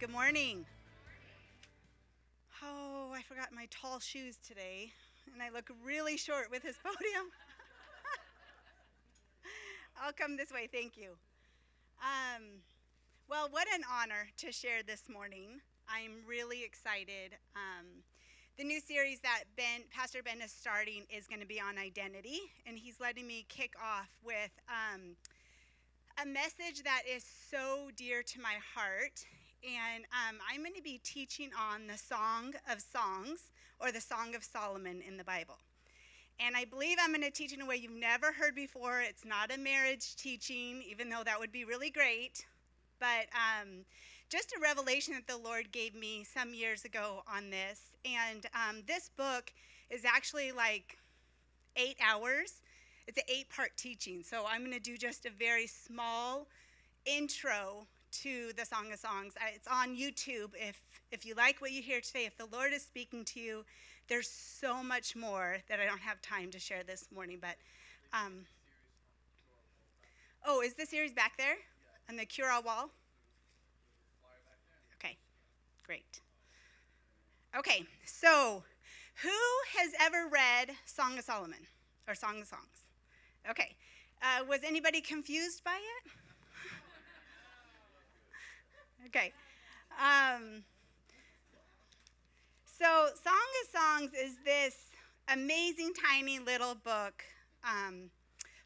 Good morning. Oh, I forgot my tall shoes today, and I look really short with this podium. I'll come this way, thank you. Um, well, what an honor to share this morning. I'm really excited. Um, the new series that Ben, Pastor Ben is starting is going to be on identity, and he's letting me kick off with um, a message that is so dear to my heart. And um, I'm going to be teaching on the Song of Songs, or the Song of Solomon in the Bible. And I believe I'm going to teach in a way you've never heard before. It's not a marriage teaching, even though that would be really great. But um, just a revelation that the Lord gave me some years ago on this. And um, this book is actually like eight hours. It's an eight part teaching. So I'm going to do just a very small intro to the Song of Songs. It's on YouTube. If, if you like what you hear today, if the Lord is speaking to you, there's so much more that I don't have time to share this morning. But, um, oh, is the series back there on the Cure All wall? Okay, great. Okay, so who has ever read Song of Solomon or Song of Songs? Okay, uh, was anybody confused by it? Okay. Um, so, Song of Songs is this amazing, tiny little book um,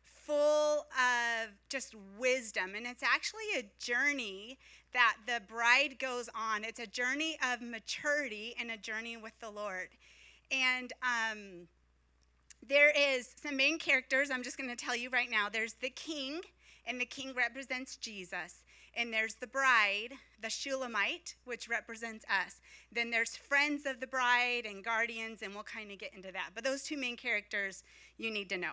full of just wisdom. And it's actually a journey that the bride goes on. It's a journey of maturity and a journey with the Lord. And um, there is some main characters I'm just going to tell you right now. There's the king, and the king represents Jesus. And there's the bride, the Shulamite, which represents us. Then there's friends of the bride and guardians, and we'll kind of get into that. But those two main characters you need to know.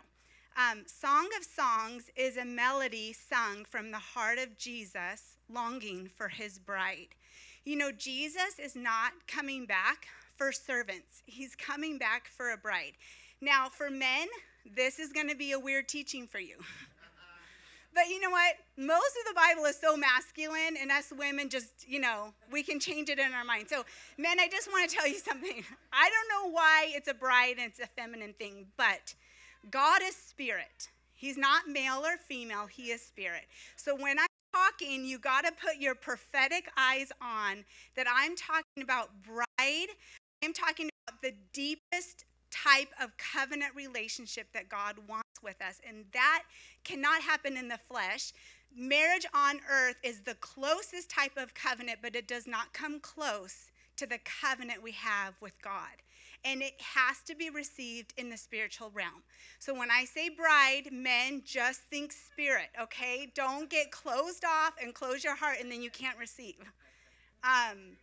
Um, Song of Songs is a melody sung from the heart of Jesus, longing for his bride. You know, Jesus is not coming back for servants, he's coming back for a bride. Now, for men, this is going to be a weird teaching for you. But you know what? Most of the Bible is so masculine, and us women just, you know, we can change it in our mind. So, men, I just want to tell you something. I don't know why it's a bride and it's a feminine thing, but God is spirit. He's not male or female, He is spirit. So, when I'm talking, you got to put your prophetic eyes on that I'm talking about bride. I'm talking about the deepest type of covenant relationship that God wants with us. And that cannot happen in the flesh. Marriage on earth is the closest type of covenant, but it does not come close to the covenant we have with God. And it has to be received in the spiritual realm. So when I say bride, men just think spirit, okay? Don't get closed off and close your heart and then you can't receive. Um,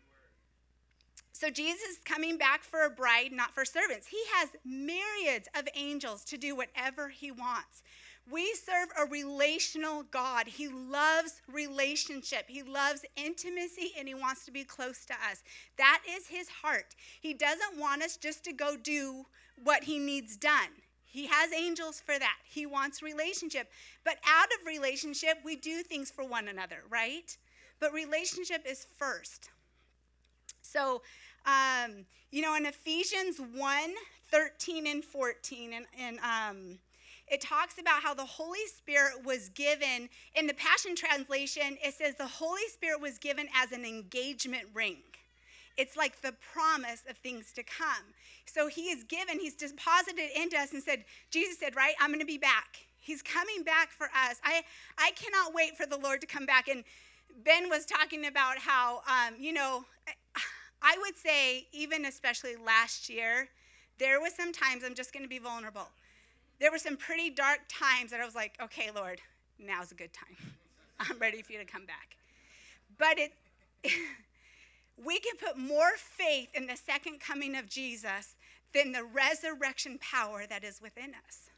so Jesus is coming back for a bride, not for servants. He has myriads of angels to do whatever he wants. We serve a relational God. He loves relationship. He loves intimacy and he wants to be close to us. That is his heart. He doesn't want us just to go do what he needs done. He has angels for that. He wants relationship. But out of relationship, we do things for one another, right? But relationship is first. So um, you know, in Ephesians 1 13 and 14, and, and um, it talks about how the Holy Spirit was given. In the Passion Translation, it says the Holy Spirit was given as an engagement ring. It's like the promise of things to come. So he is given, he's deposited into us and said, Jesus said, right, I'm going to be back. He's coming back for us. I, I cannot wait for the Lord to come back. And Ben was talking about how, um, you know, I would say, even especially last year, there was some times I'm just going to be vulnerable. There were some pretty dark times that I was like, okay, Lord, now's a good time. I'm ready for you to come back. But it, we can put more faith in the second coming of Jesus than the resurrection power that is within us.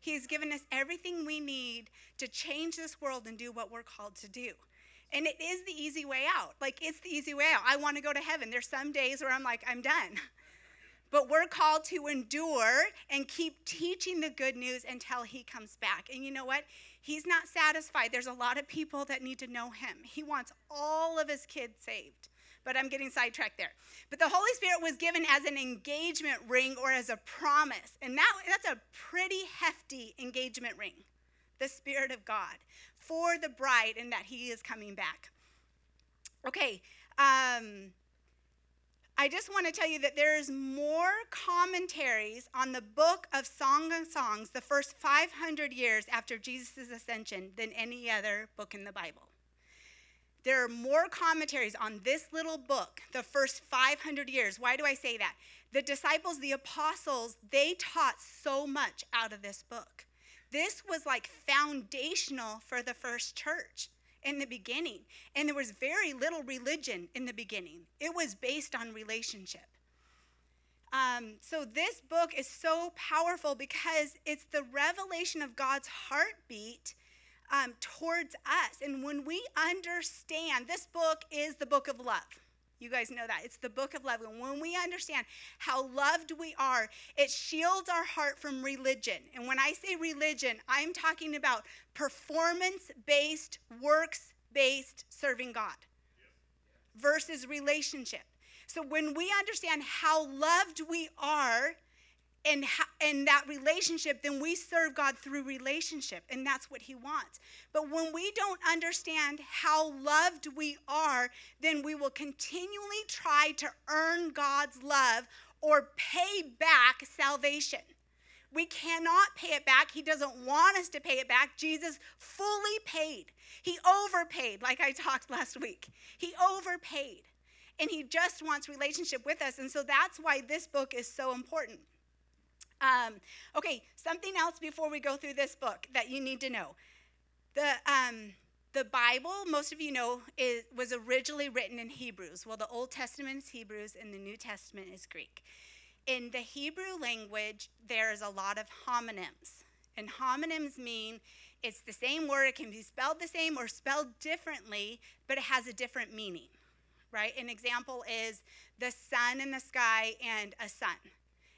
He's given us everything we need to change this world and do what we're called to do. And it is the easy way out. Like, it's the easy way out. I want to go to heaven. There's some days where I'm like, I'm done. but we're called to endure and keep teaching the good news until he comes back. And you know what? He's not satisfied. There's a lot of people that need to know him. He wants all of his kids saved. But I'm getting sidetracked there. But the Holy Spirit was given as an engagement ring or as a promise. And that, that's a pretty hefty engagement ring. The Spirit of God for the bride and that he is coming back. Okay, um, I just want to tell you that there's more commentaries on the book of Song of Songs the first 500 years after Jesus' ascension than any other book in the Bible. There are more commentaries on this little book the first 500 years. Why do I say that? The disciples, the apostles, they taught so much out of this book. This was like foundational for the first church in the beginning. And there was very little religion in the beginning, it was based on relationship. Um, so, this book is so powerful because it's the revelation of God's heartbeat um, towards us. And when we understand, this book is the book of love. You guys know that. It's the book of love. And when we understand how loved we are, it shields our heart from religion. And when I say religion, I'm talking about performance based, works based serving God versus relationship. So when we understand how loved we are, and, and that relationship, then we serve God through relationship, and that's what He wants. But when we don't understand how loved we are, then we will continually try to earn God's love or pay back salvation. We cannot pay it back. He doesn't want us to pay it back. Jesus fully paid. He overpaid, like I talked last week. He overpaid. And he just wants relationship with us. And so that's why this book is so important. Um, okay, something else before we go through this book that you need to know. The, um, the Bible, most of you know, is, was originally written in Hebrews. Well, the Old Testament is Hebrews and the New Testament is Greek. In the Hebrew language, there's a lot of homonyms. And homonyms mean it's the same word, it can be spelled the same or spelled differently, but it has a different meaning, right? An example is the sun in the sky and a sun.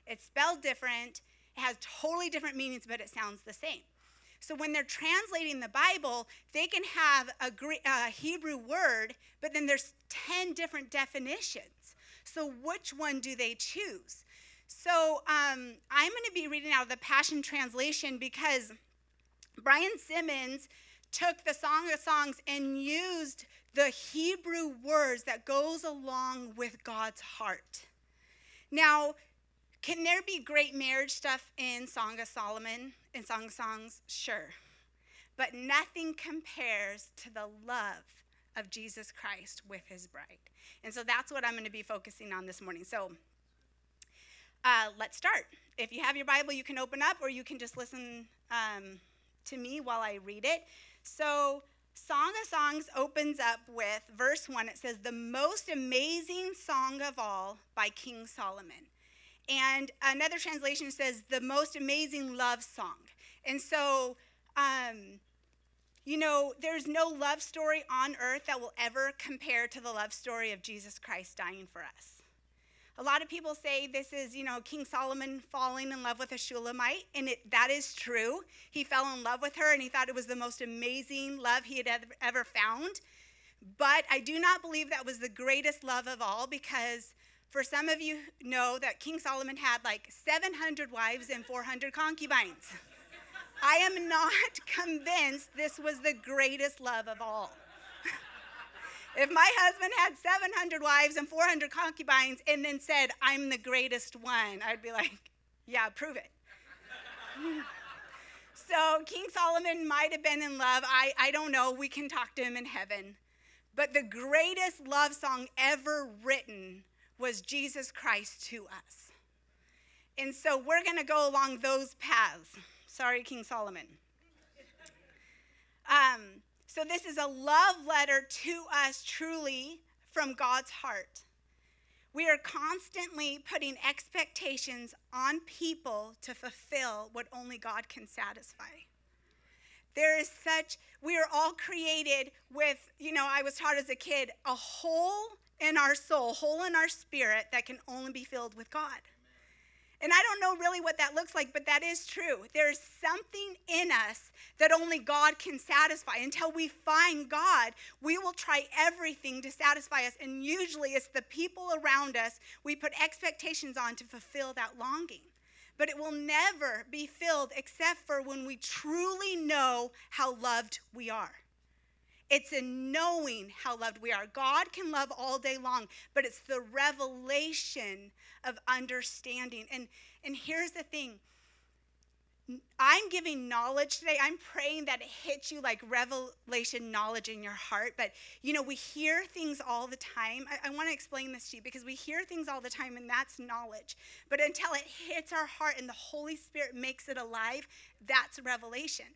It's spelled different, it has totally different meanings, but it sounds the same. So when they're translating the Bible, they can have a, Greek, Hebrew word, but then there's 10 different definitions. So which one do they choose? So um, I'm going to be reading out of the Passion Translation because Brian Simmons took the Song of Songs and used the Hebrew words that goes along with God's heart. Now, can there be great marriage stuff in Song of Solomon, in Song of Songs? Sure. But nothing compares to the love of Jesus Christ with his bride. And so that's what I'm going to be focusing on this morning. So uh, let's start. If you have your Bible, you can open up or you can just listen um, to me while I read it. So, Song of Songs opens up with verse 1. It says, The most amazing song of all by King Solomon. And another translation says, the most amazing love song. And so, um, you know, there's no love story on earth that will ever compare to the love story of Jesus Christ dying for us. A lot of people say this is, you know, King Solomon falling in love with a Shulamite, and it, that is true. He fell in love with her, and he thought it was the most amazing love he had ever, ever found. But I do not believe that was the greatest love of all because for some of you know that King Solomon had like 700 wives and 400 concubines. I am not convinced this was the greatest love of all. if my husband had 700 wives and 400 concubines and then said, I'm the greatest one, I'd be like, yeah, prove it. so King Solomon might have been in love. I, I don't know. We can talk to him in heaven. But the greatest love song ever written was Jesus Christ to us. And so we're going to go along those paths. Sorry, King Solomon. Um, so this is a love letter to us truly from God's heart. We are constantly putting expectations on people to fulfill what only God can satisfy. There is such, we are all created with, you know, I was taught as a kid, a hole in our soul, hole in our spirit that can only be filled with God. And I don't know really what that looks like, but that is true. There's something in us that only God can satisfy. Until we find God, we will try everything to satisfy us. And usually it's the people around us we put expectations on to fulfill that longing. But it will never be filled except for when we truly know how loved we are. It's in knowing how loved we are. God can love all day long, but it's the revelation of understanding. And, and here's the thing I'm giving knowledge today. I'm praying that it hits you like revelation knowledge in your heart. But, you know, we hear things all the time. I, I want to explain this to you because we hear things all the time, and that's knowledge. But until it hits our heart and the Holy Spirit makes it alive, that's revelation.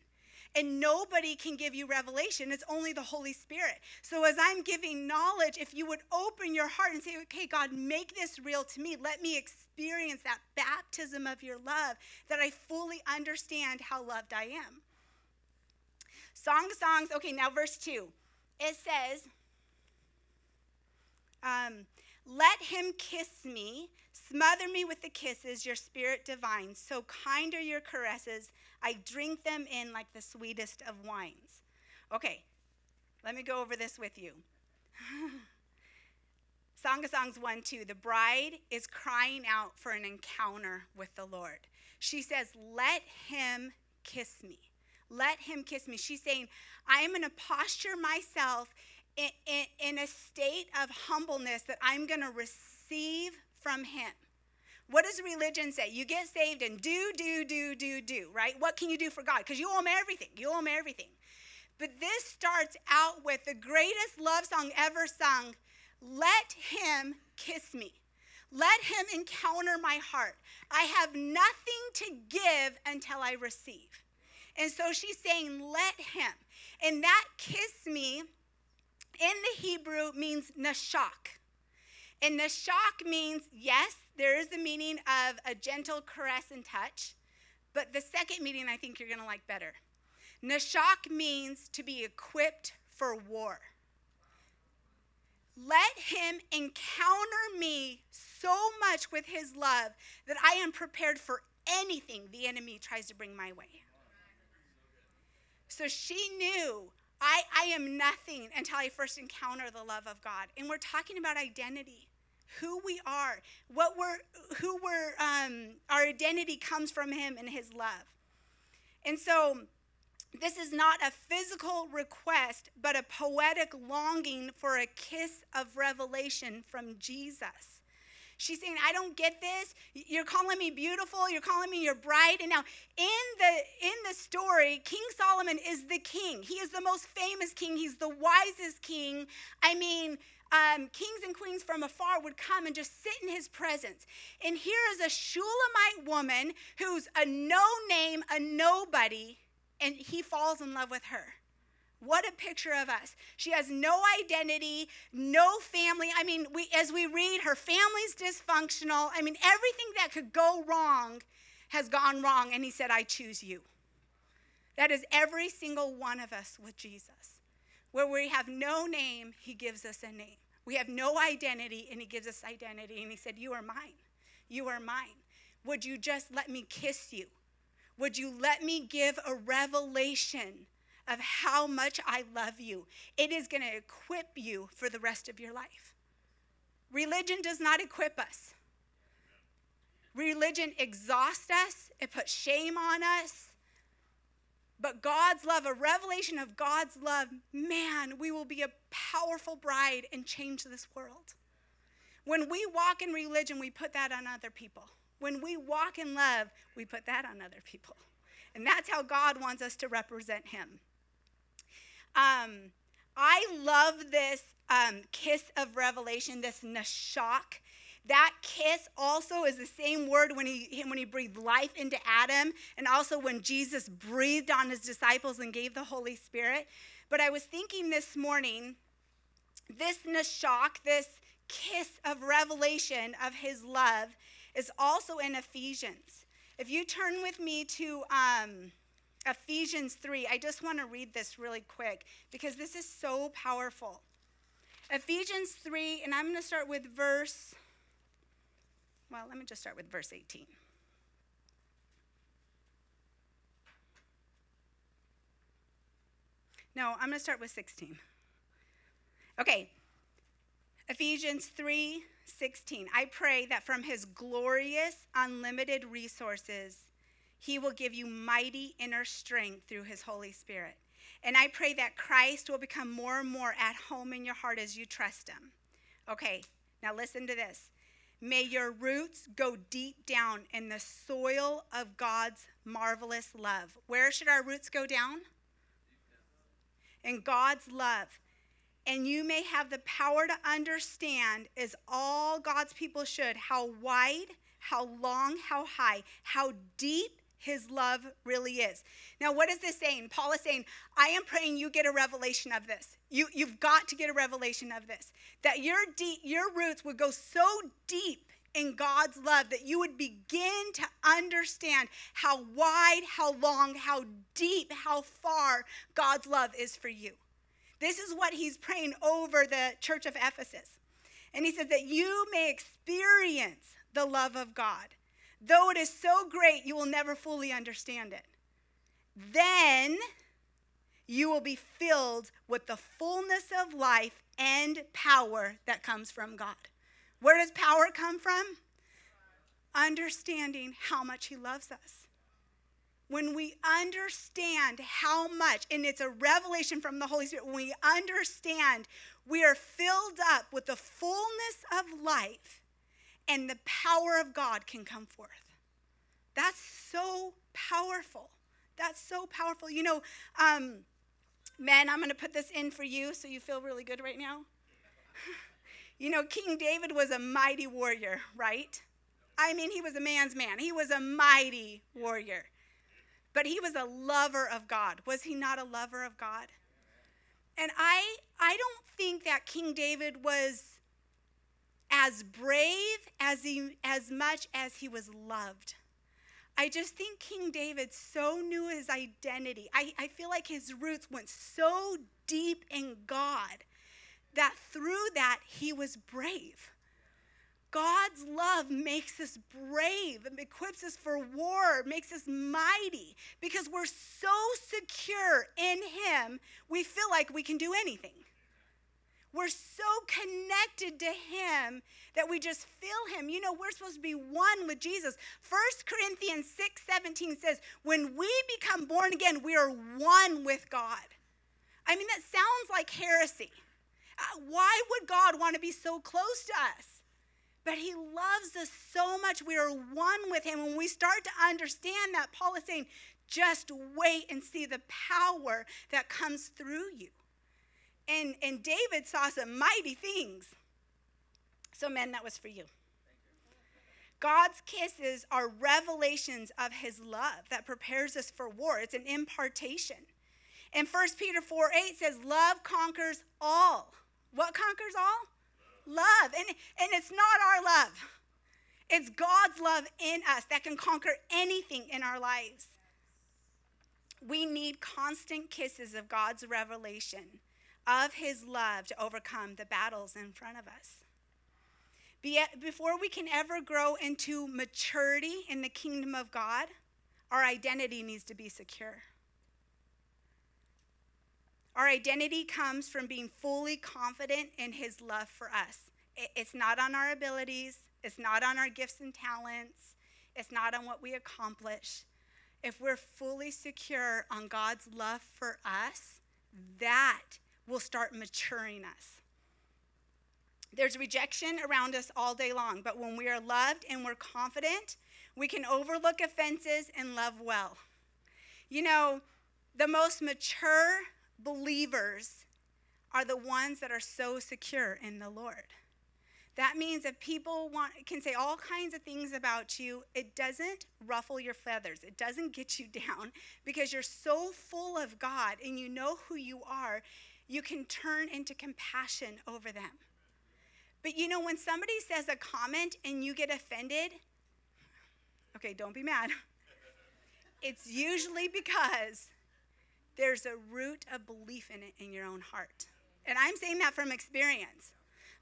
And nobody can give you revelation. It's only the Holy Spirit. So as I'm giving knowledge, if you would open your heart and say, okay, God, make this real to me. Let me experience that baptism of your love, that I fully understand how loved I am. Song of Songs, okay, now verse 2. It says, um, let him kiss me, smother me with the kisses, your spirit divine. So kind are your caresses. I drink them in like the sweetest of wines. Okay, let me go over this with you. Song of Songs 1 2. The bride is crying out for an encounter with the Lord. She says, Let him kiss me. Let him kiss me. She's saying, I am going to posture myself in, in, in a state of humbleness that I'm going to receive from Him. What does religion say? You get saved and do, do, do, do, do, right? What can you do for God? Because you owe Him everything. You owe Him everything. But this starts out with the greatest love song ever sung Let Him kiss me. Let Him encounter my heart. I have nothing to give until I receive. And so she's saying, Let Him. And that kiss me in the Hebrew means nashak. And nashak means, yes, there is the meaning of a gentle caress and touch, but the second meaning I think you're going to like better. Nashak means to be equipped for war. Let him encounter me so much with his love that I am prepared for anything the enemy tries to bring my way. So she knew I, I am nothing until I first encounter the love of God. And we're talking about identity, who we are, what we're, who we're, um, our identity comes from Him and His love. And so, this is not a physical request, but a poetic longing for a kiss of revelation from Jesus. She's saying, I don't get this. You're calling me beautiful. You're calling me your bride. And now in the in the story, King Solomon is the king. He is the most famous king. He's the wisest king. I mean, um, kings and queens from afar would come and just sit in his presence. And here is a Shulamite woman who's a no name, a nobody, and he falls in love with her. What a picture of us. She has no identity, no family. I mean, we, as we read, her family's dysfunctional. I mean, everything that could go wrong has gone wrong. And he said, I choose you. That is every single one of us with Jesus. Where we have no name, he gives us a name. We have no identity, and he gives us identity. And he said, You are mine. You are mine. Would you just let me kiss you? Would you let me give a revelation of how much I love you. It is going to equip you for the rest of your life. Religion does not equip us. Religion exhausts us, it puts shame on us. But God's love, a revelation of God's love, man, we will be a powerful bride and change this world. When we walk in religion, we put that on other people. When we walk in love, we put that on other people. And that's how God wants us to represent Him. Um, I love this um, kiss of revelation, this nashak. That kiss also is the same word when he, when he breathed life into Adam, and also when Jesus breathed on his disciples and gave the Holy Spirit. But I was thinking this morning, this nashak, this kiss of revelation of his love, is also in Ephesians. If you turn with me to um, Ephesians 3. I just want to read this really quick because this is so powerful. Ephesians 3, and I'm going to start with verse, well, let me just start with verse 18. No, I'm going to start with 16. Okay. Ephesians 3 16. I pray that from his glorious, unlimited resources, he will give you mighty inner strength through his Holy Spirit. And I pray that Christ will become more and more at home in your heart as you trust him. Okay, now listen to this. May your roots go deep down in the soil of God's marvelous love. Where should our roots go down? In God's love. And you may have the power to understand, as all God's people should, how wide, how long, how high, how deep his love really is. Now, what is this saying? Paul is saying, I am praying you get a revelation of this. You, you've got to get a revelation of this. That your, deep, your roots would go so deep in God's love that you would begin to understand how wide, how long, how deep, how far God's love is for you. This is what he's praying over the church of Ephesus. And he says that you may experience the love of God Though it is so great, you will never fully understand it. Then you will be filled with the fullness of life and power that comes from God. Where does power come from? Understanding how much He loves us. When we understand how much, and it's a revelation from the Holy Spirit, when we understand we are filled up with the fullness of life and the power of God can come forth. That's so powerful. That's so powerful. You know, um, men, I'm going to put this in for you so you feel really good right now. you know, King David was a mighty warrior, right? I mean, he was a man's man. He was a mighty warrior. But he was a lover of God. Was he not a lover of God? And I I don't think that King David was as brave as, he, as much as he was loved. I just think King David so knew his identity. I, I feel like his roots went so deep in God that through that he was brave. God's love makes us brave and equips us for war, makes us mighty because we're so secure in Him, we feel like we can do anything. We're so connected to him that we just feel him. You know, we're supposed to be one with Jesus. 1 Corinthians 6 17 says, When we become born again, we are one with God. I mean, that sounds like heresy. Uh, why would God want to be so close to us? But he loves us so much. We are one with him. When we start to understand that, Paul is saying, just wait and see the power that comes through you. And, and David saw some mighty things. So, men, that was for you. God's kisses are revelations of his love that prepares us for war. It's an impartation. And 1 Peter 4 8 says, Love conquers all. What conquers all? Love. And, and it's not our love, it's God's love in us that can conquer anything in our lives. We need constant kisses of God's revelation of his love to overcome the battles in front of us. Before we can ever grow into maturity in the kingdom of God, our identity needs to be secure. Our identity comes from being fully confident in his love for us. It's not on our abilities, it's not on our gifts and talents, it's not on what we accomplish. If we're fully secure on God's love for us, that will start maturing us. There's rejection around us all day long, but when we are loved and we're confident, we can overlook offenses and love well. You know, the most mature believers are the ones that are so secure in the Lord. That means if people want, can say all kinds of things about you, it doesn't ruffle your feathers. It doesn't get you down because you're so full of God and you know who you are you can turn into compassion over them. But you know, when somebody says a comment and you get offended, okay, don't be mad. It's usually because there's a root of belief in it in your own heart. And I'm saying that from experience.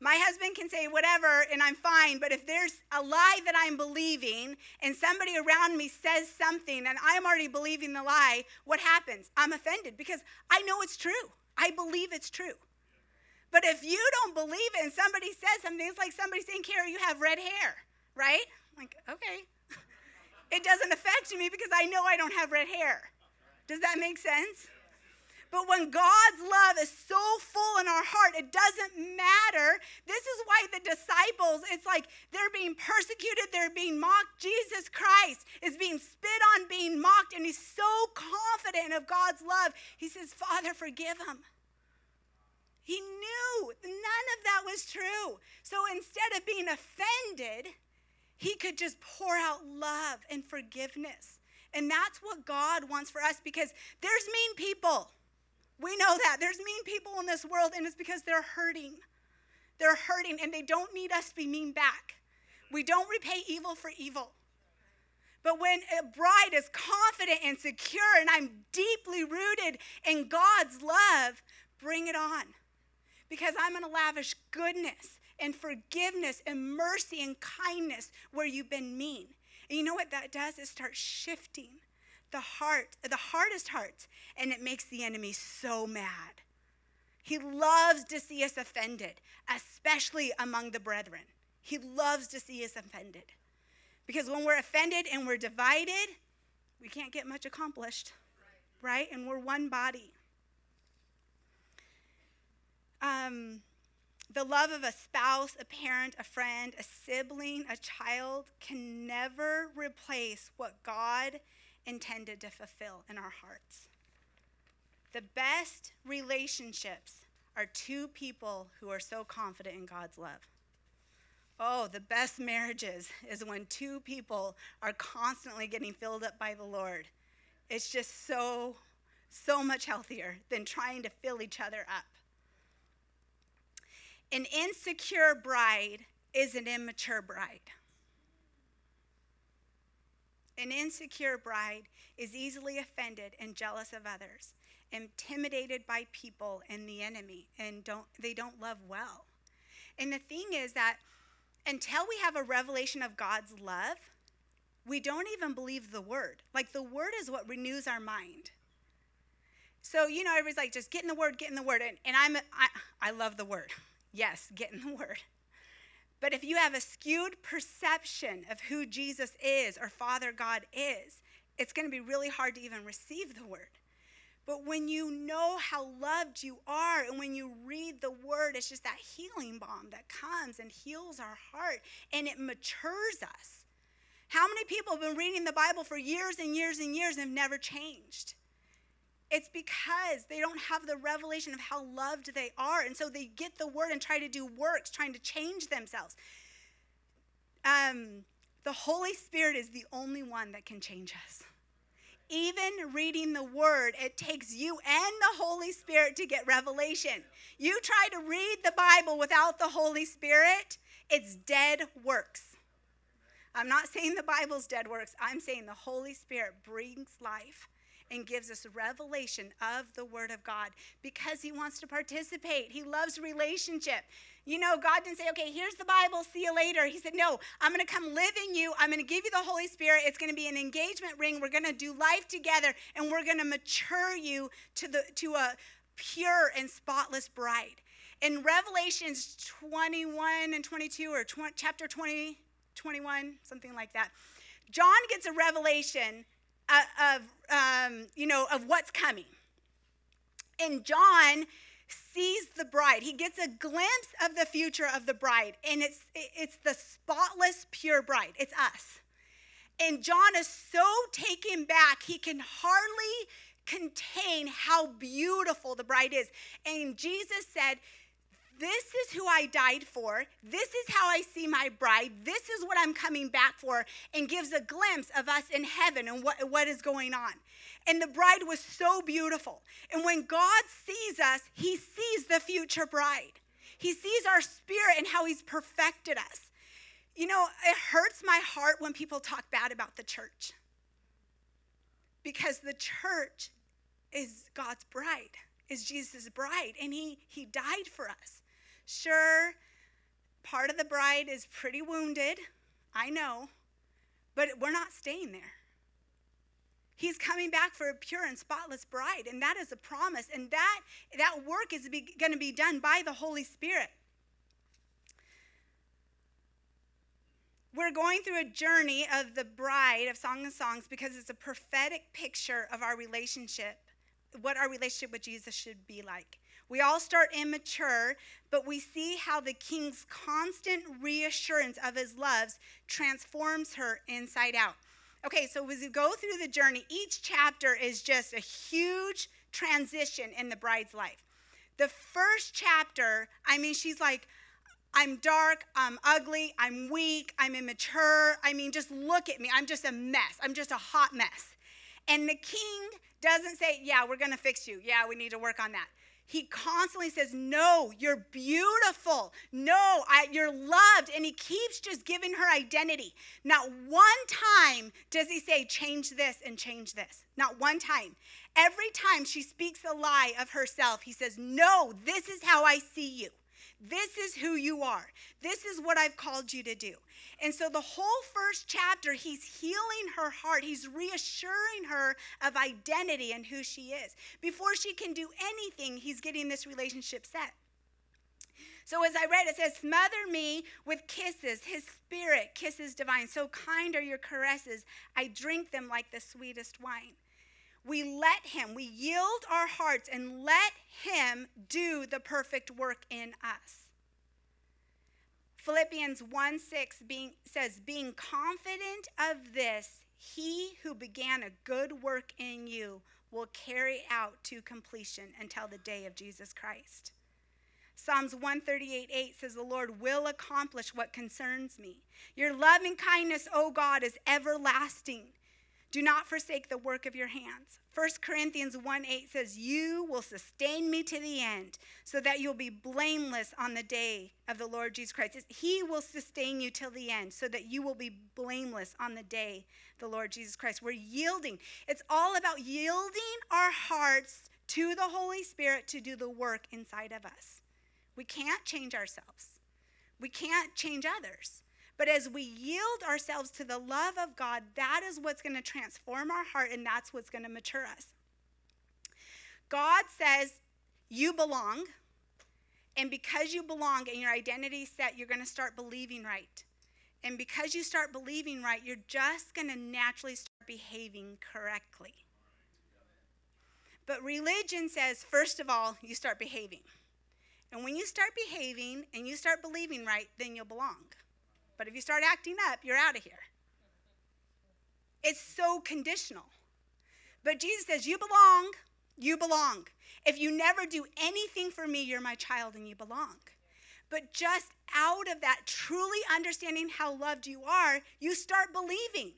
My husband can say whatever and I'm fine, but if there's a lie that I'm believing and somebody around me says something and I'm already believing the lie, what happens? I'm offended because I know it's true. I believe it's true. But if you don't believe it and somebody says something, it's like somebody saying, Carrie, you have red hair, right? I'm like, okay. it doesn't affect me because I know I don't have red hair. Does that make sense? But when God's love is so full in our heart, it doesn't matter. This is why the disciples, it's like they're being persecuted, they're being mocked. Jesus Christ is being spit on, being mocked, and he's so confident of God's love. He says, Father, forgive him. He knew none of that was true. So instead of being offended, he could just pour out love and forgiveness. And that's what God wants for us because there's mean people. We know that. There's mean people in this world, and it's because they're hurting. They're hurting, and they don't need us to be mean back. We don't repay evil for evil. But when a bride is confident and secure, and I'm deeply rooted in God's love, bring it on. Because I'm going to lavish goodness and forgiveness and mercy and kindness where you've been mean. And you know what that does? It starts shifting the heart, the hardest hearts, and it makes the enemy so mad. He loves to see us offended, especially among the brethren. He loves to see us offended. Because when we're offended and we're divided, we can't get much accomplished, right? And we're one body. Um, the love of a spouse, a parent, a friend, a sibling, a child can never replace what God intended to fulfill in our hearts. The best relationships are two people who are so confident in God's love. Oh, the best marriages is when two people are constantly getting filled up by the Lord. It's just so, so much healthier than trying to fill each other up. An insecure bride is an immature bride. An insecure bride is easily offended and jealous of others, intimidated by people and the enemy, and don't, they don't love well. And the thing is that until we have a revelation of God's love, we don't even believe the word. Like the word is what renews our mind. So, you know, everybody's like, just get in the word, get in the word. And, and I'm, I, I love the word. Yes, get in the word. But if you have a skewed perception of who Jesus is or Father God is, it's going to be really hard to even receive the word. But when you know how loved you are, and when you read the word, it's just that healing balm that comes and heals our heart and it matures us. How many people have been reading the Bible for years and years and years and have never changed? It's because they don't have the revelation of how loved they are. And so they get the word and try to do works, trying to change themselves. Um, the Holy Spirit is the only one that can change us. Even reading the word, it takes you and the Holy Spirit to get revelation. You try to read the Bible without the Holy Spirit, it's dead works. I'm not saying the Bible's dead works, I'm saying the Holy Spirit brings life and gives us revelation of the Word of God because He wants to participate. He loves relationship. You know, God didn't say, okay, here's the Bible, see you later. He said, no, I'm going to come live in you. I'm going to give you the Holy Spirit. It's going to be an engagement ring. We're going to do life together, and we're going to mature you to, the, to a pure and spotless bride. In Revelations 21 and 22, or 20, chapter 20, 21, something like that, John gets a revelation of, um, you know, of what's coming. And John sees the bride. He gets a glimpse of the future of the bride, and it's it's the spotless, pure bride. It's us. And John is so taken back, he can hardly contain how beautiful the bride is. And Jesus said, this is who I died for. This is how I see my bride. This is what I'm coming back for, and gives a glimpse of us in heaven and what, what is going on. And the bride was so beautiful. And when God sees us, he sees the future bride. He sees our spirit and how he's perfected us. You know, it hurts my heart when people talk bad about the church because the church is God's bride, is Jesus' bride, and he, he died for us. Sure, part of the bride is pretty wounded. I know. But we're not staying there. He's coming back for a pure and spotless bride, and that is a promise. And that, that work is going to be done by the Holy Spirit. We're going through a journey of the bride of Song of Songs because it's a prophetic picture of our relationship, what our relationship with Jesus should be like. We all start immature, but we see how the king's constant reassurance of his loves transforms her inside out. Okay, so as we go through the journey, each chapter is just a huge transition in the bride's life. The first chapter, I mean, she's like, I'm dark, I'm ugly, I'm weak, I'm immature. I mean, just look at me. I'm just a mess. I'm just a hot mess. And the king doesn't say, Yeah, we're gonna fix you. Yeah, we need to work on that. He constantly says, No, you're beautiful. No, I, you're loved. And he keeps just giving her identity. Not one time does he say, Change this and change this. Not one time. Every time she speaks a lie of herself, he says, No, this is how I see you. This is who you are. This is what I've called you to do. And so the whole first chapter, he's healing her heart. He's reassuring her of identity and who she is. Before she can do anything, he's getting this relationship set. So as I read, it says, Smother me with kisses, his spirit, kisses divine. So kind are your caresses. I drink them like the sweetest wine. We let him, we yield our hearts and let him do the perfect work in us. Philippians 1 6 being, says, Being confident of this, he who began a good work in you will carry out to completion until the day of Jesus Christ. Psalms 138 8 says, The Lord will accomplish what concerns me. Your loving kindness, O God, is everlasting. Do not forsake the work of your hands. 1 Corinthians 1 8 says, You will sustain me to the end, so that you'll be blameless on the day of the Lord Jesus Christ. He will sustain you till the end, so that you will be blameless on the day the Lord Jesus Christ. We're yielding. It's all about yielding our hearts to the Holy Spirit to do the work inside of us. We can't change ourselves, we can't change others. But as we yield ourselves to the love of God, that is what's going to transform our heart and that's what's going to mature us. God says, You belong. And because you belong and your identity is set, you're going to start believing right. And because you start believing right, you're just going to naturally start behaving correctly. But religion says, first of all, you start behaving. And when you start behaving and you start believing right, then you'll belong. But if you start acting up, you're out of here. It's so conditional. But Jesus says, You belong, you belong. If you never do anything for me, you're my child and you belong. But just out of that, truly understanding how loved you are, you start believing.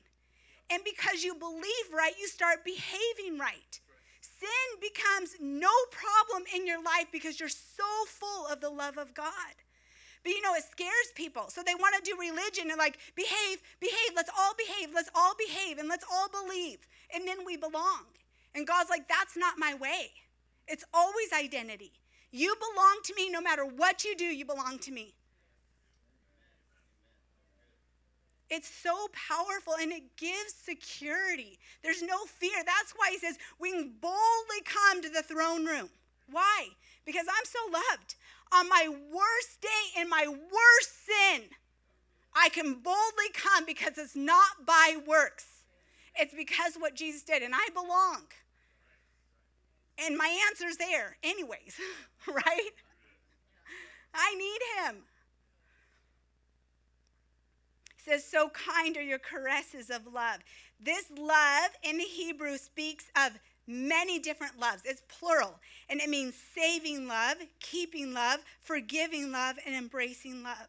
And because you believe right, you start behaving right. Sin becomes no problem in your life because you're so full of the love of God. But you know, it scares people. So they want to do religion and like, behave, behave, let's all behave, let's all behave, and let's all believe. And then we belong. And God's like, that's not my way. It's always identity. You belong to me no matter what you do, you belong to me. It's so powerful and it gives security. There's no fear. That's why he says we can boldly come to the throne room. Why? Because I'm so loved on my worst day in my worst sin, I can boldly come because it's not by works. It's because what Jesus did, and I belong. And my answer's there, anyways, right? I need him. He says, So kind are your caresses of love. This love in the Hebrew speaks of many different loves. It's plural, and it means saving love, keeping love, forgiving love, and embracing love.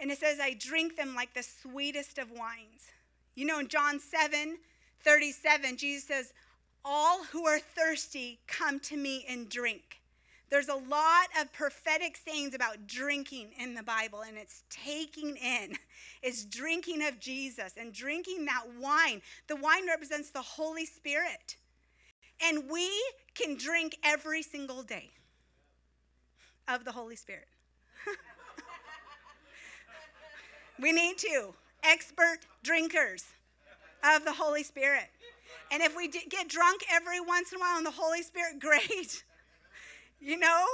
And it says, I drink them like the sweetest of wines. You know, in John 7 37, Jesus says, All who are thirsty, come to me and drink. There's a lot of prophetic sayings about drinking in the Bible, and it's taking in. It's drinking of Jesus and drinking that wine. The wine represents the Holy Spirit. And we can drink every single day of the Holy Spirit. We need to. Expert drinkers of the Holy Spirit. And if we get drunk every once in a while in the Holy Spirit, great. You know,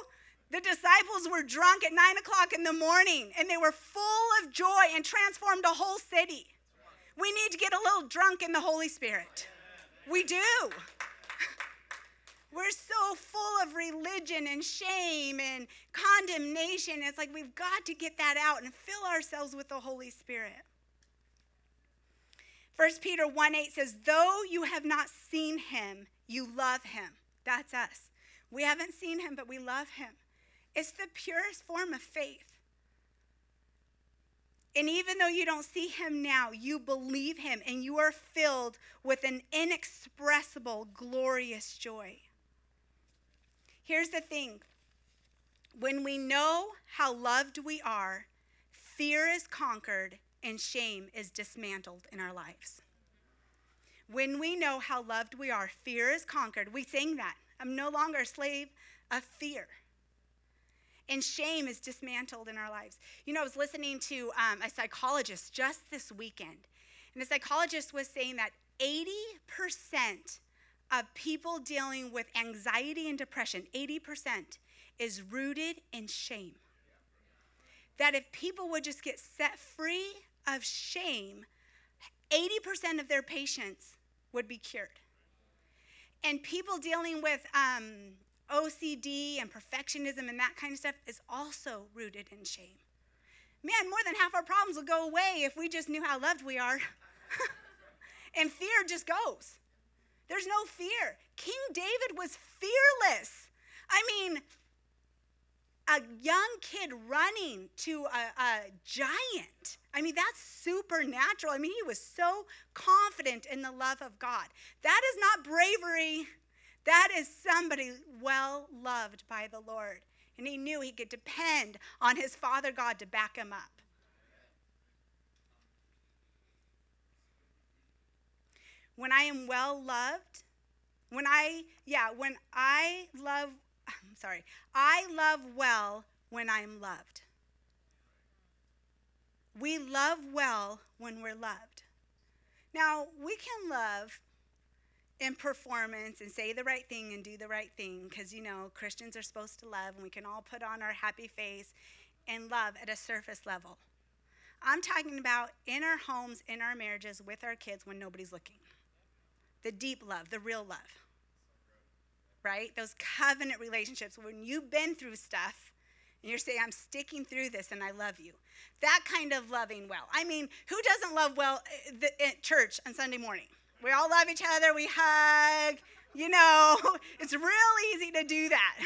the disciples were drunk at nine o'clock in the morning and they were full of joy and transformed a whole city. We need to get a little drunk in the Holy Spirit. We do. We're so full of religion and shame and condemnation. It's like we've got to get that out and fill ourselves with the Holy Spirit. 1 Peter 1 8 says, Though you have not seen him, you love him. That's us. We haven't seen him, but we love him. It's the purest form of faith. And even though you don't see him now, you believe him and you are filled with an inexpressible, glorious joy. Here's the thing when we know how loved we are, fear is conquered and shame is dismantled in our lives. When we know how loved we are, fear is conquered. We sing that. I'm no longer a slave of fear. And shame is dismantled in our lives. You know, I was listening to um, a psychologist just this weekend, and the psychologist was saying that 80% of people dealing with anxiety and depression, 80%, is rooted in shame. That if people would just get set free of shame, 80% of their patients would be cured. And people dealing with um, OCD and perfectionism and that kind of stuff is also rooted in shame. Man, more than half our problems will go away if we just knew how loved we are. and fear just goes. There's no fear. King David was fearless. I mean, a young kid running to a, a, giant. I mean, that's supernatural. I mean, he was so confident in the love of God. That is not bravery, that is somebody well loved by the Lord. And he knew he could depend on his Father God to back him up. When I am well loved, when I, yeah, when I love I'm sorry, I love well when I'm loved. We love well when we're loved. Now, we can love in performance and say the right thing and do the right thing because, you know, Christians are supposed to love and we can all put on our happy face and love at a surface level. I'm talking about in our homes, in our marriages, with our kids when nobody's looking. The deep love, the real love right? Those covenant relationships when you've been through stuff and you're saying, I'm sticking through this and I love you. That kind of loving well. I mean, who doesn't love well at eh, church on Sunday morning? We all love each other, we hug, you know, it's real easy to do that.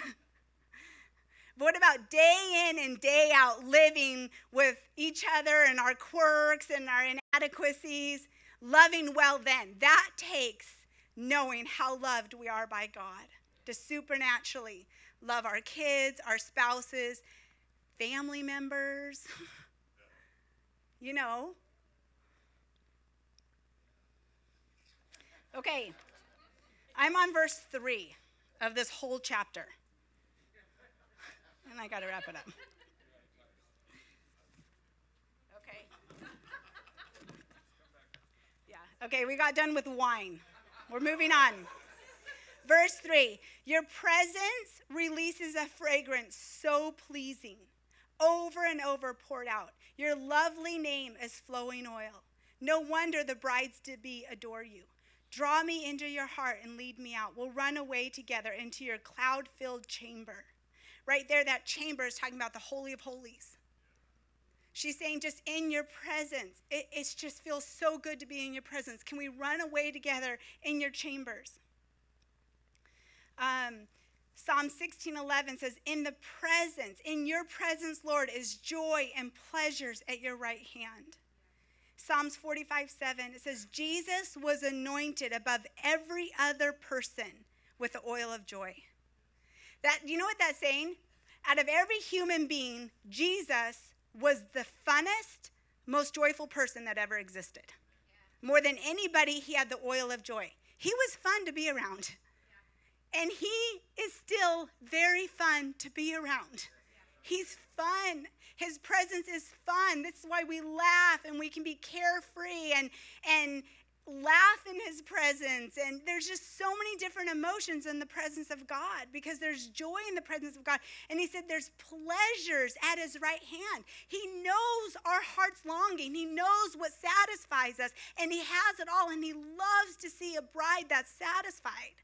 But what about day in and day out living with each other and our quirks and our inadequacies, loving well then? That takes knowing how loved we are by God to supernaturally love our kids, our spouses, family members. you know. Okay, I'm on verse 3 of this whole chapter. And I got to wrap it up. Okay. Yeah, okay, we got done with wine. We're moving on. Verse 3 Your presence releases a fragrance so pleasing, over and over poured out. Your lovely name is flowing oil. No wonder the brides to be adore you. Draw me into your heart and lead me out. We'll run away together into your cloud filled chamber. Right there, that chamber is talking about the Holy of Holies. She's saying, just in your presence, it, it just feels so good to be in your presence. Can we run away together in your chambers? Um, Psalm 16:11 says, "In the presence, in your presence, Lord, is joy and pleasures at your right hand." Psalms 45:7 it says, "Jesus was anointed above every other person with the oil of joy." That you know what that's saying? Out of every human being, Jesus was the funnest, most joyful person that ever existed. More than anybody, he had the oil of joy. He was fun to be around. And he is still very fun to be around. He's fun. His presence is fun. This is why we laugh and we can be carefree and and laugh in his presence. And there's just so many different emotions in the presence of god because there's joy in the presence of god. And he said there's pleasures at his right hand. He knows our heart's longing. He knows what satisfies us. And he has it all. And he loves to see a bride that's satisfied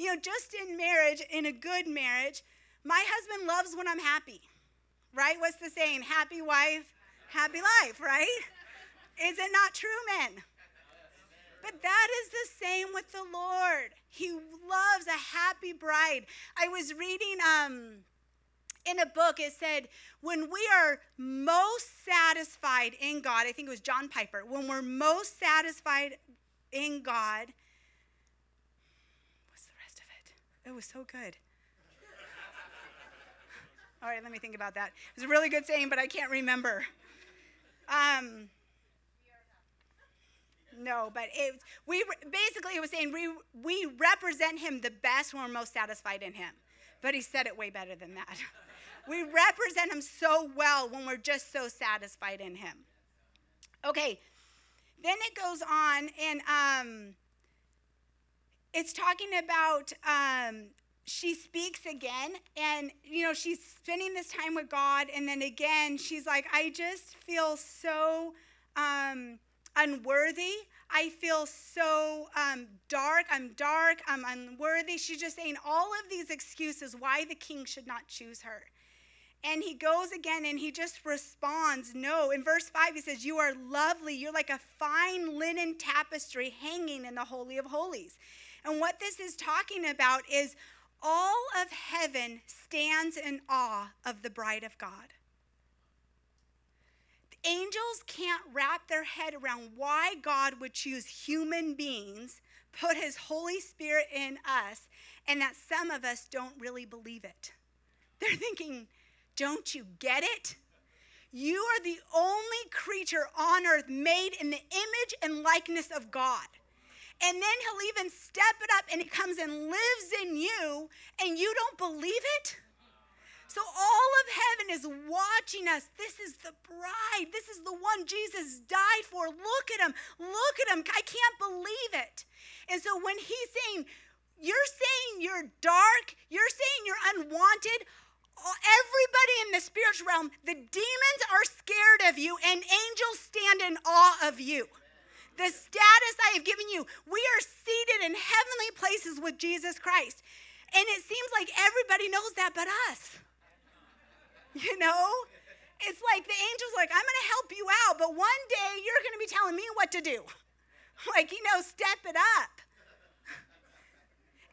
you know just in marriage in a good marriage my husband loves when i'm happy right what's the saying happy wife happy life right is it not true men but that is the same with the Lord. He loves a happy bride. I was reading um, in a book, it said, when we are most satisfied in God, I think it was John Piper, when we're most satisfied in God, what's the rest of it? Was so good. All right, let me think about that. It was a really good saying, but I can't remember. Um, no, but it we basically it was saying we we represent him the best when we're most satisfied in him. But he said it way better than that. we represent him so well when we're just so satisfied in him. Okay, then it goes on and um, it's talking about um, she speaks again and you know she's spending this time with god and then again she's like i just feel so um, unworthy. I feel so um, dark. I'm dark. I'm unworthy. She's just saying all of these excuses why the king should not choose her. And he goes again and he just responds, No. In verse 5, he says, You are lovely. You're like a fine linen tapestry hanging in the Holy of Holies. And what this is talking about is all of heaven stands in awe of the bride of God. The Angels can't wrap their head around why God would choose human beings, put his Holy Spirit in us, and that some of us don't really believe it. They're thinking, don't you get it? You are the only creature on earth made in the image and likeness of God. And then he'll even step it up and he comes and lives in you, and you don't believe it? So all of heaven is watching us. This is the bride. This is the one Jesus died for. Look at him. Look at him. I can't believe it. And so when he's saying, You're saying you're dark, you're saying you're unwanted, everybody in the spiritual realm, the demons are scared of you, and angels stand in awe of you. The status I have given you, we are seated in heavenly places with Jesus Christ. And it seems like everybody knows that but us. You know? It's like the angel's like, I'm going to help you out, but one day you're going to be telling me what to do. Like, you know, step it up.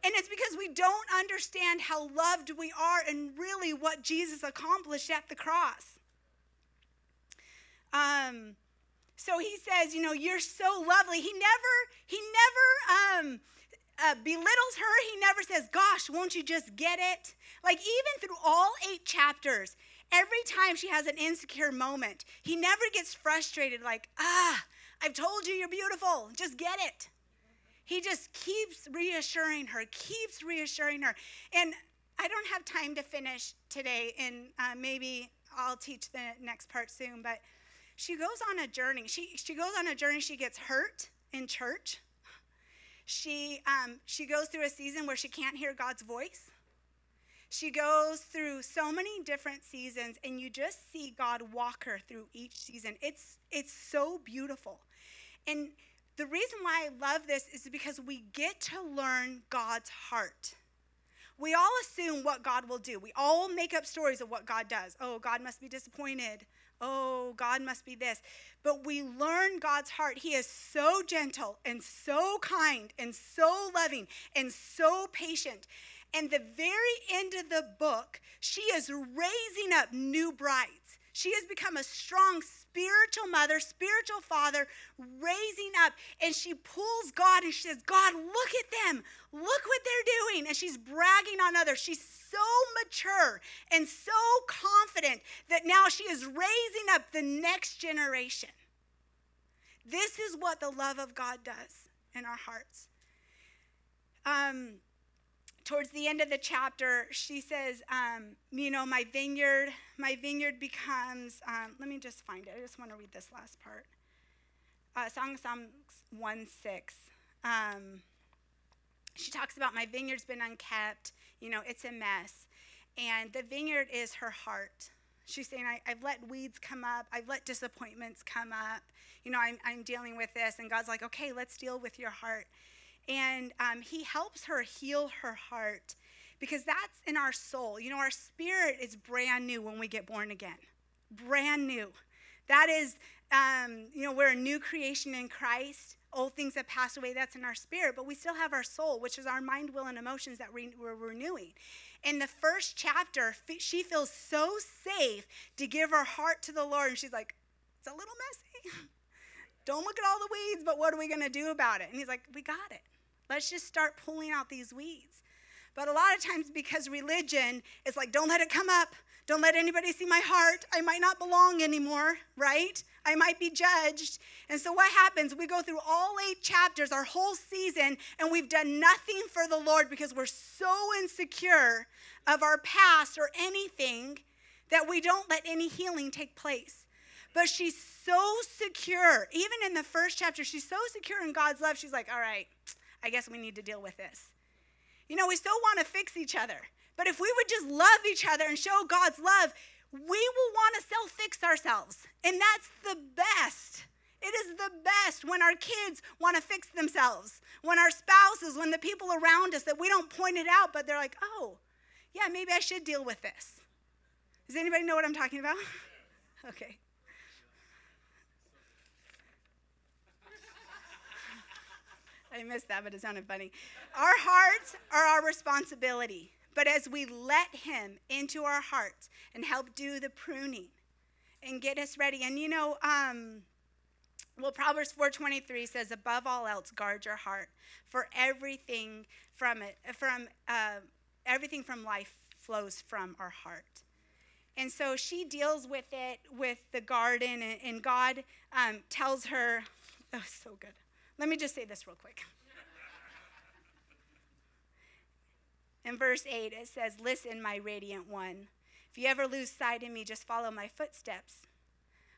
And it's because we don't understand how loved we are and really what Jesus accomplished at the cross. Um, so he says, you know, you're so lovely. He never, he never um, uh, belittles her. He never says, gosh, won't you just get it? Like, even through all eight chapters, every time she has an insecure moment, he never gets frustrated, like, ah, I've told you you're beautiful. Just get it. He just keeps reassuring her, keeps reassuring her. And I don't have time to finish today, and uh, maybe I'll teach the next part soon, but she goes on a journey. She, she goes on a journey. She gets hurt in church. She, um, she goes through a season where she can't hear God's voice. She goes through so many different seasons, and you just see God walk her through each season. It's, it's so beautiful. And the reason why I love this is because we get to learn God's heart. We all assume what God will do. We all make up stories of what God does. Oh, God must be disappointed. Oh, God must be this. But we learn God's heart. He is so gentle and so kind and so loving and so patient. And the very end of the book, she is raising up new brides. She has become a strong spiritual mother, spiritual father, raising up. And she pulls God and she says, God, look at them. Look what they're doing. And she's bragging on others. She's so mature and so confident that now she is raising up the next generation. This is what the love of God does in our hearts. Um, towards the end of the chapter, she says, um, you know, my vineyard, my vineyard becomes, um, let me just find it. I just want to read this last part. Uh, Song of Songs 1 6. Um, she talks about my vineyard's been unkept. You know, it's a mess. And the vineyard is her heart. She's saying, I, have let weeds come up. I've let disappointments come up. You know, I'm, I'm dealing with this. And God's like, okay, let's deal with your heart. And um, He helps her heal her heart because that's in our soul. You know, our spirit is brand new when we get born again. Brand new. That is, um, you know, we're a new creation in Christ old things have passed away, that's in our spirit, but we still have our soul, which is our mind, will, and emotions that we're renewing. In the first chapter, she feels so safe to give her heart to the Lord. And she's like, it's a little messy. Don't look at all the weeds, but what are we going to do about it? And he's like, we got it. Let's just start pulling out these weeds. But a lot of times, because religion is like, don't let it come up, don't let anybody see my heart. I might not belong anymore, right? I might be judged. And so what happens? We go through all eight chapters, our whole season, and we've done nothing for the Lord because we're so insecure of our past or anything that we don't let any healing take place. But she's so secure. Even in the first chapter, she's so secure in God's love. She's like, all right, I guess we need to deal with this. You know, we still want to fix each other. But if we would just love each other and show God's love, we will want to self fix ourselves. And that's the best. It is the best when our kids want to fix themselves, when our spouses, when the people around us that we don't point it out, but they're like, oh, yeah, maybe I should deal with this. Does anybody know what I'm talking about? okay. I missed that, but it sounded funny. Our hearts are our responsibility. But as we let Him into our hearts and help do the pruning and get us ready, and you know, um, well, Proverbs 4:23 says, "Above all else, guard your heart, for everything from it, from uh, everything from life flows from our heart." And so she deals with it with the garden, and, and God um, tells her, "Oh, so good." Let me just say this real quick. In verse 8, it says, Listen, my radiant one. If you ever lose sight of me, just follow my footsteps.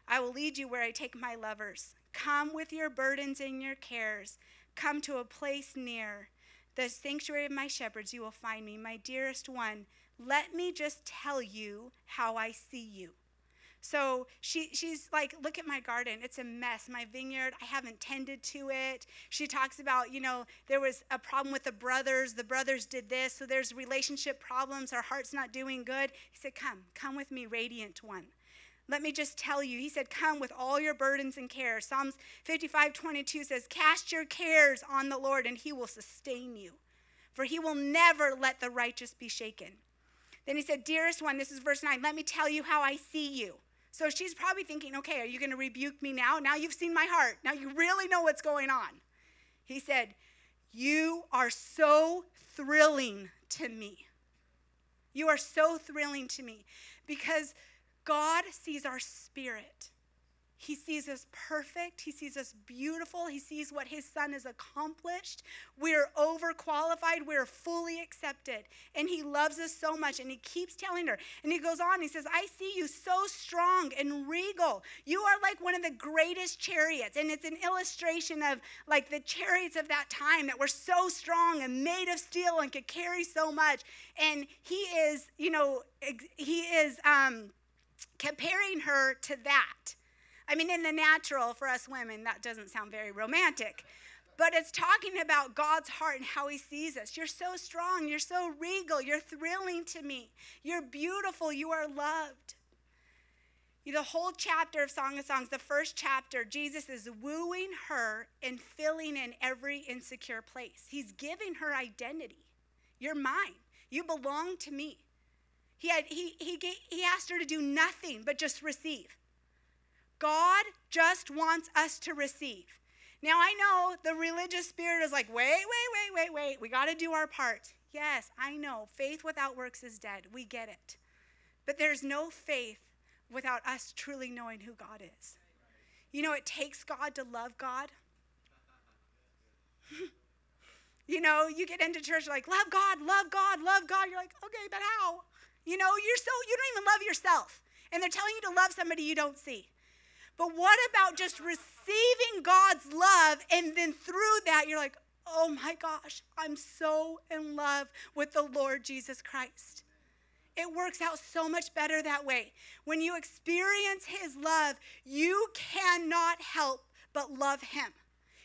I will lead you where I take my lovers. Come with your burdens and your cares. Come to a place near the sanctuary of my shepherds. You will find me, my dearest one. Let me just tell you how I see you. So she, she's like, look at my garden. It's a mess. My vineyard, I haven't tended to it. She talks about, you know, there was a problem with the brothers. The brothers did this. So there's relationship problems. Our heart's not doing good. He said, Come, come with me, radiant one. Let me just tell you, he said, Come with all your burdens and cares. Psalms 55 22 says, Cast your cares on the Lord, and he will sustain you. For he will never let the righteous be shaken. Then he said, Dearest one, this is verse 9, let me tell you how I see you. So she's probably thinking, okay, are you going to rebuke me now? Now you've seen my heart. Now you really know what's going on. He said, You are so thrilling to me. You are so thrilling to me because God sees our spirit. He sees us perfect. He sees us beautiful. He sees what his son has accomplished. We're overqualified. We're fully accepted. And he loves us so much. And he keeps telling her. And he goes on, he says, I see you so strong and regal. You are like one of the greatest chariots. And it's an illustration of like the chariots of that time that were so strong and made of steel and could carry so much. And he is, you know, he is um, comparing her to that I mean, in the natural, for us women, that doesn't sound very romantic. But it's talking about God's heart and how He sees us. You're so strong. You're so regal. You're thrilling to me. You're beautiful. You are loved. The whole chapter of Song of Songs, the first chapter, Jesus is wooing her and filling in every insecure place. He's giving her identity. You're mine. You belong to me. He, had, he, he, he asked her to do nothing but just receive. God just wants us to receive. Now, I know the religious spirit is like, wait, wait, wait, wait, wait. We got to do our part. Yes, I know. Faith without works is dead. We get it. But there's no faith without us truly knowing who God is. You know, it takes God to love God. You know, you get into church like, love God, love God, love God. You're like, okay, but how? You know, you're so, you don't even love yourself. And they're telling you to love somebody you don't see. But what about just receiving God's love and then through that, you're like, oh my gosh, I'm so in love with the Lord Jesus Christ. It works out so much better that way. When you experience His love, you cannot help but love Him.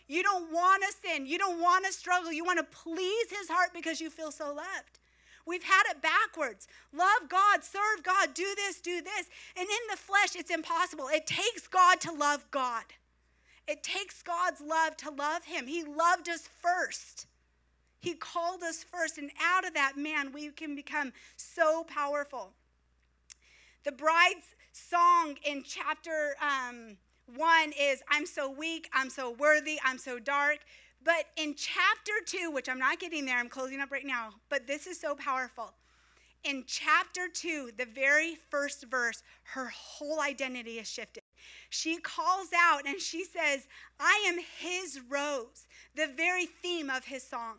You don't want to sin. You don't want to struggle. You want to please His heart because you feel so loved. We've had it backwards. Love God, serve God, do this, do this. And in the flesh, it's impossible. It takes God to love God. It takes God's love to love Him. He loved us first. He called us first. And out of that, man, we can become so powerful. The bride's song in chapter um, one is I'm so weak, I'm so worthy, I'm so dark. But in chapter two, which I'm not getting there, I'm closing up right now, but this is so powerful. In chapter two, the very first verse, her whole identity is shifted. She calls out and she says, I am his rose, the very theme of his song.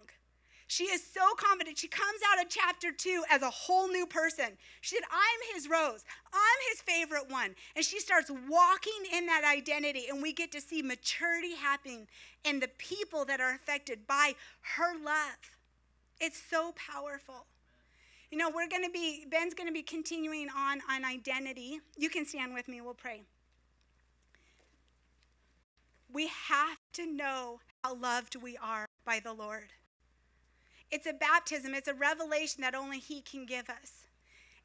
She is so confident. She comes out of chapter two as a whole new person. She said, I'm his rose. I'm his favorite one. And she starts walking in that identity, and we get to see maturity happening in the people that are affected by her love. It's so powerful. You know, we're going to be, Ben's going to be continuing on on identity. You can stand with me, we'll pray. We have to know how loved we are by the Lord. It's a baptism, it's a revelation that only He can give us.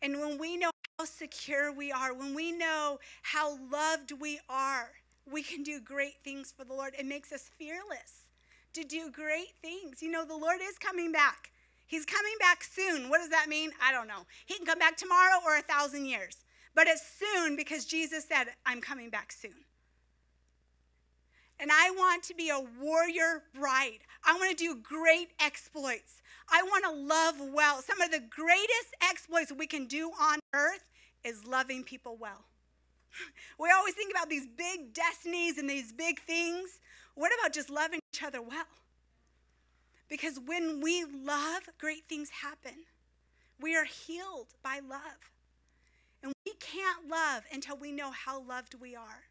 And when we know how secure we are, when we know how loved we are, we can do great things for the Lord. It makes us fearless to do great things. You know, the Lord is coming back. He's coming back soon. What does that mean? I don't know. He can come back tomorrow or a thousand years. But it's soon because Jesus said, I'm coming back soon. And I want to be a warrior bride. I want to do great exploits. I want to love well. Some of the greatest exploits we can do on earth is loving people well. We always think about these big destinies and these big things. What about just loving each other well? Because when we love, great things happen. We are healed by love. And we can't love until we know how loved we are.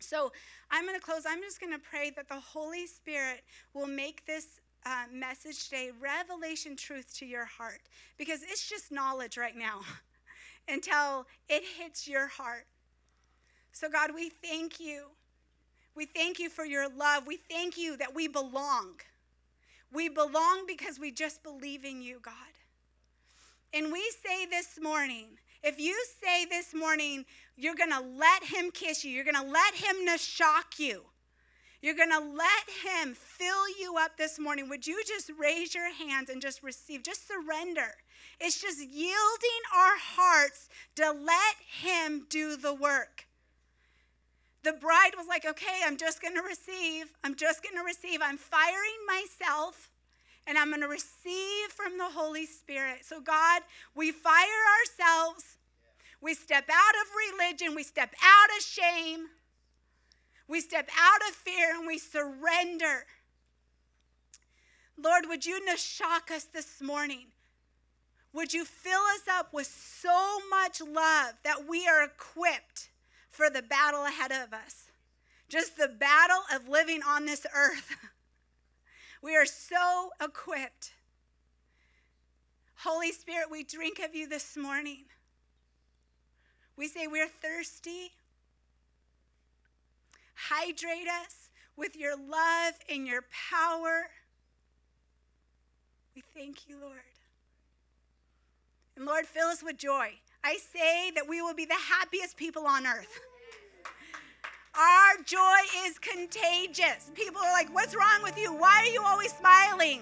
So I'm going to close. I'm just going to pray that the Holy Spirit will make this uh, message today revelation truth to your heart because it's just knowledge right now until it hits your heart. So, God, we thank you. We thank you for your love. We thank you that we belong. We belong because we just believe in you, God. And we say this morning if you say this morning, you're going to let him kiss you, you're going to let him shock you, you're going to let him fill you up this morning, would you just raise your hands and just receive? Just surrender. It's just yielding our hearts to let him do the work. The bride was like, okay, I'm just going to receive. I'm just going to receive. I'm firing myself and I'm going to receive from the Holy Spirit. So, God, we fire ourselves. We step out of religion. We step out of shame. We step out of fear and we surrender. Lord, would you shock us this morning? Would you fill us up with so much love that we are equipped for the battle ahead of us? Just the battle of living on this earth. We are so equipped. Holy Spirit, we drink of you this morning. We say we're thirsty. Hydrate us with your love and your power. We thank you, Lord. And Lord, fill us with joy. I say that we will be the happiest people on earth. Our joy is contagious. People are like, What's wrong with you? Why are you always smiling?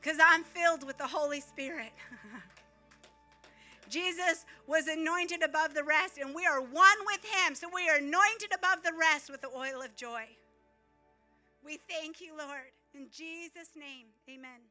Because I'm filled with the Holy Spirit. Jesus was anointed above the rest, and we are one with him. So we are anointed above the rest with the oil of joy. We thank you, Lord. In Jesus' name, amen.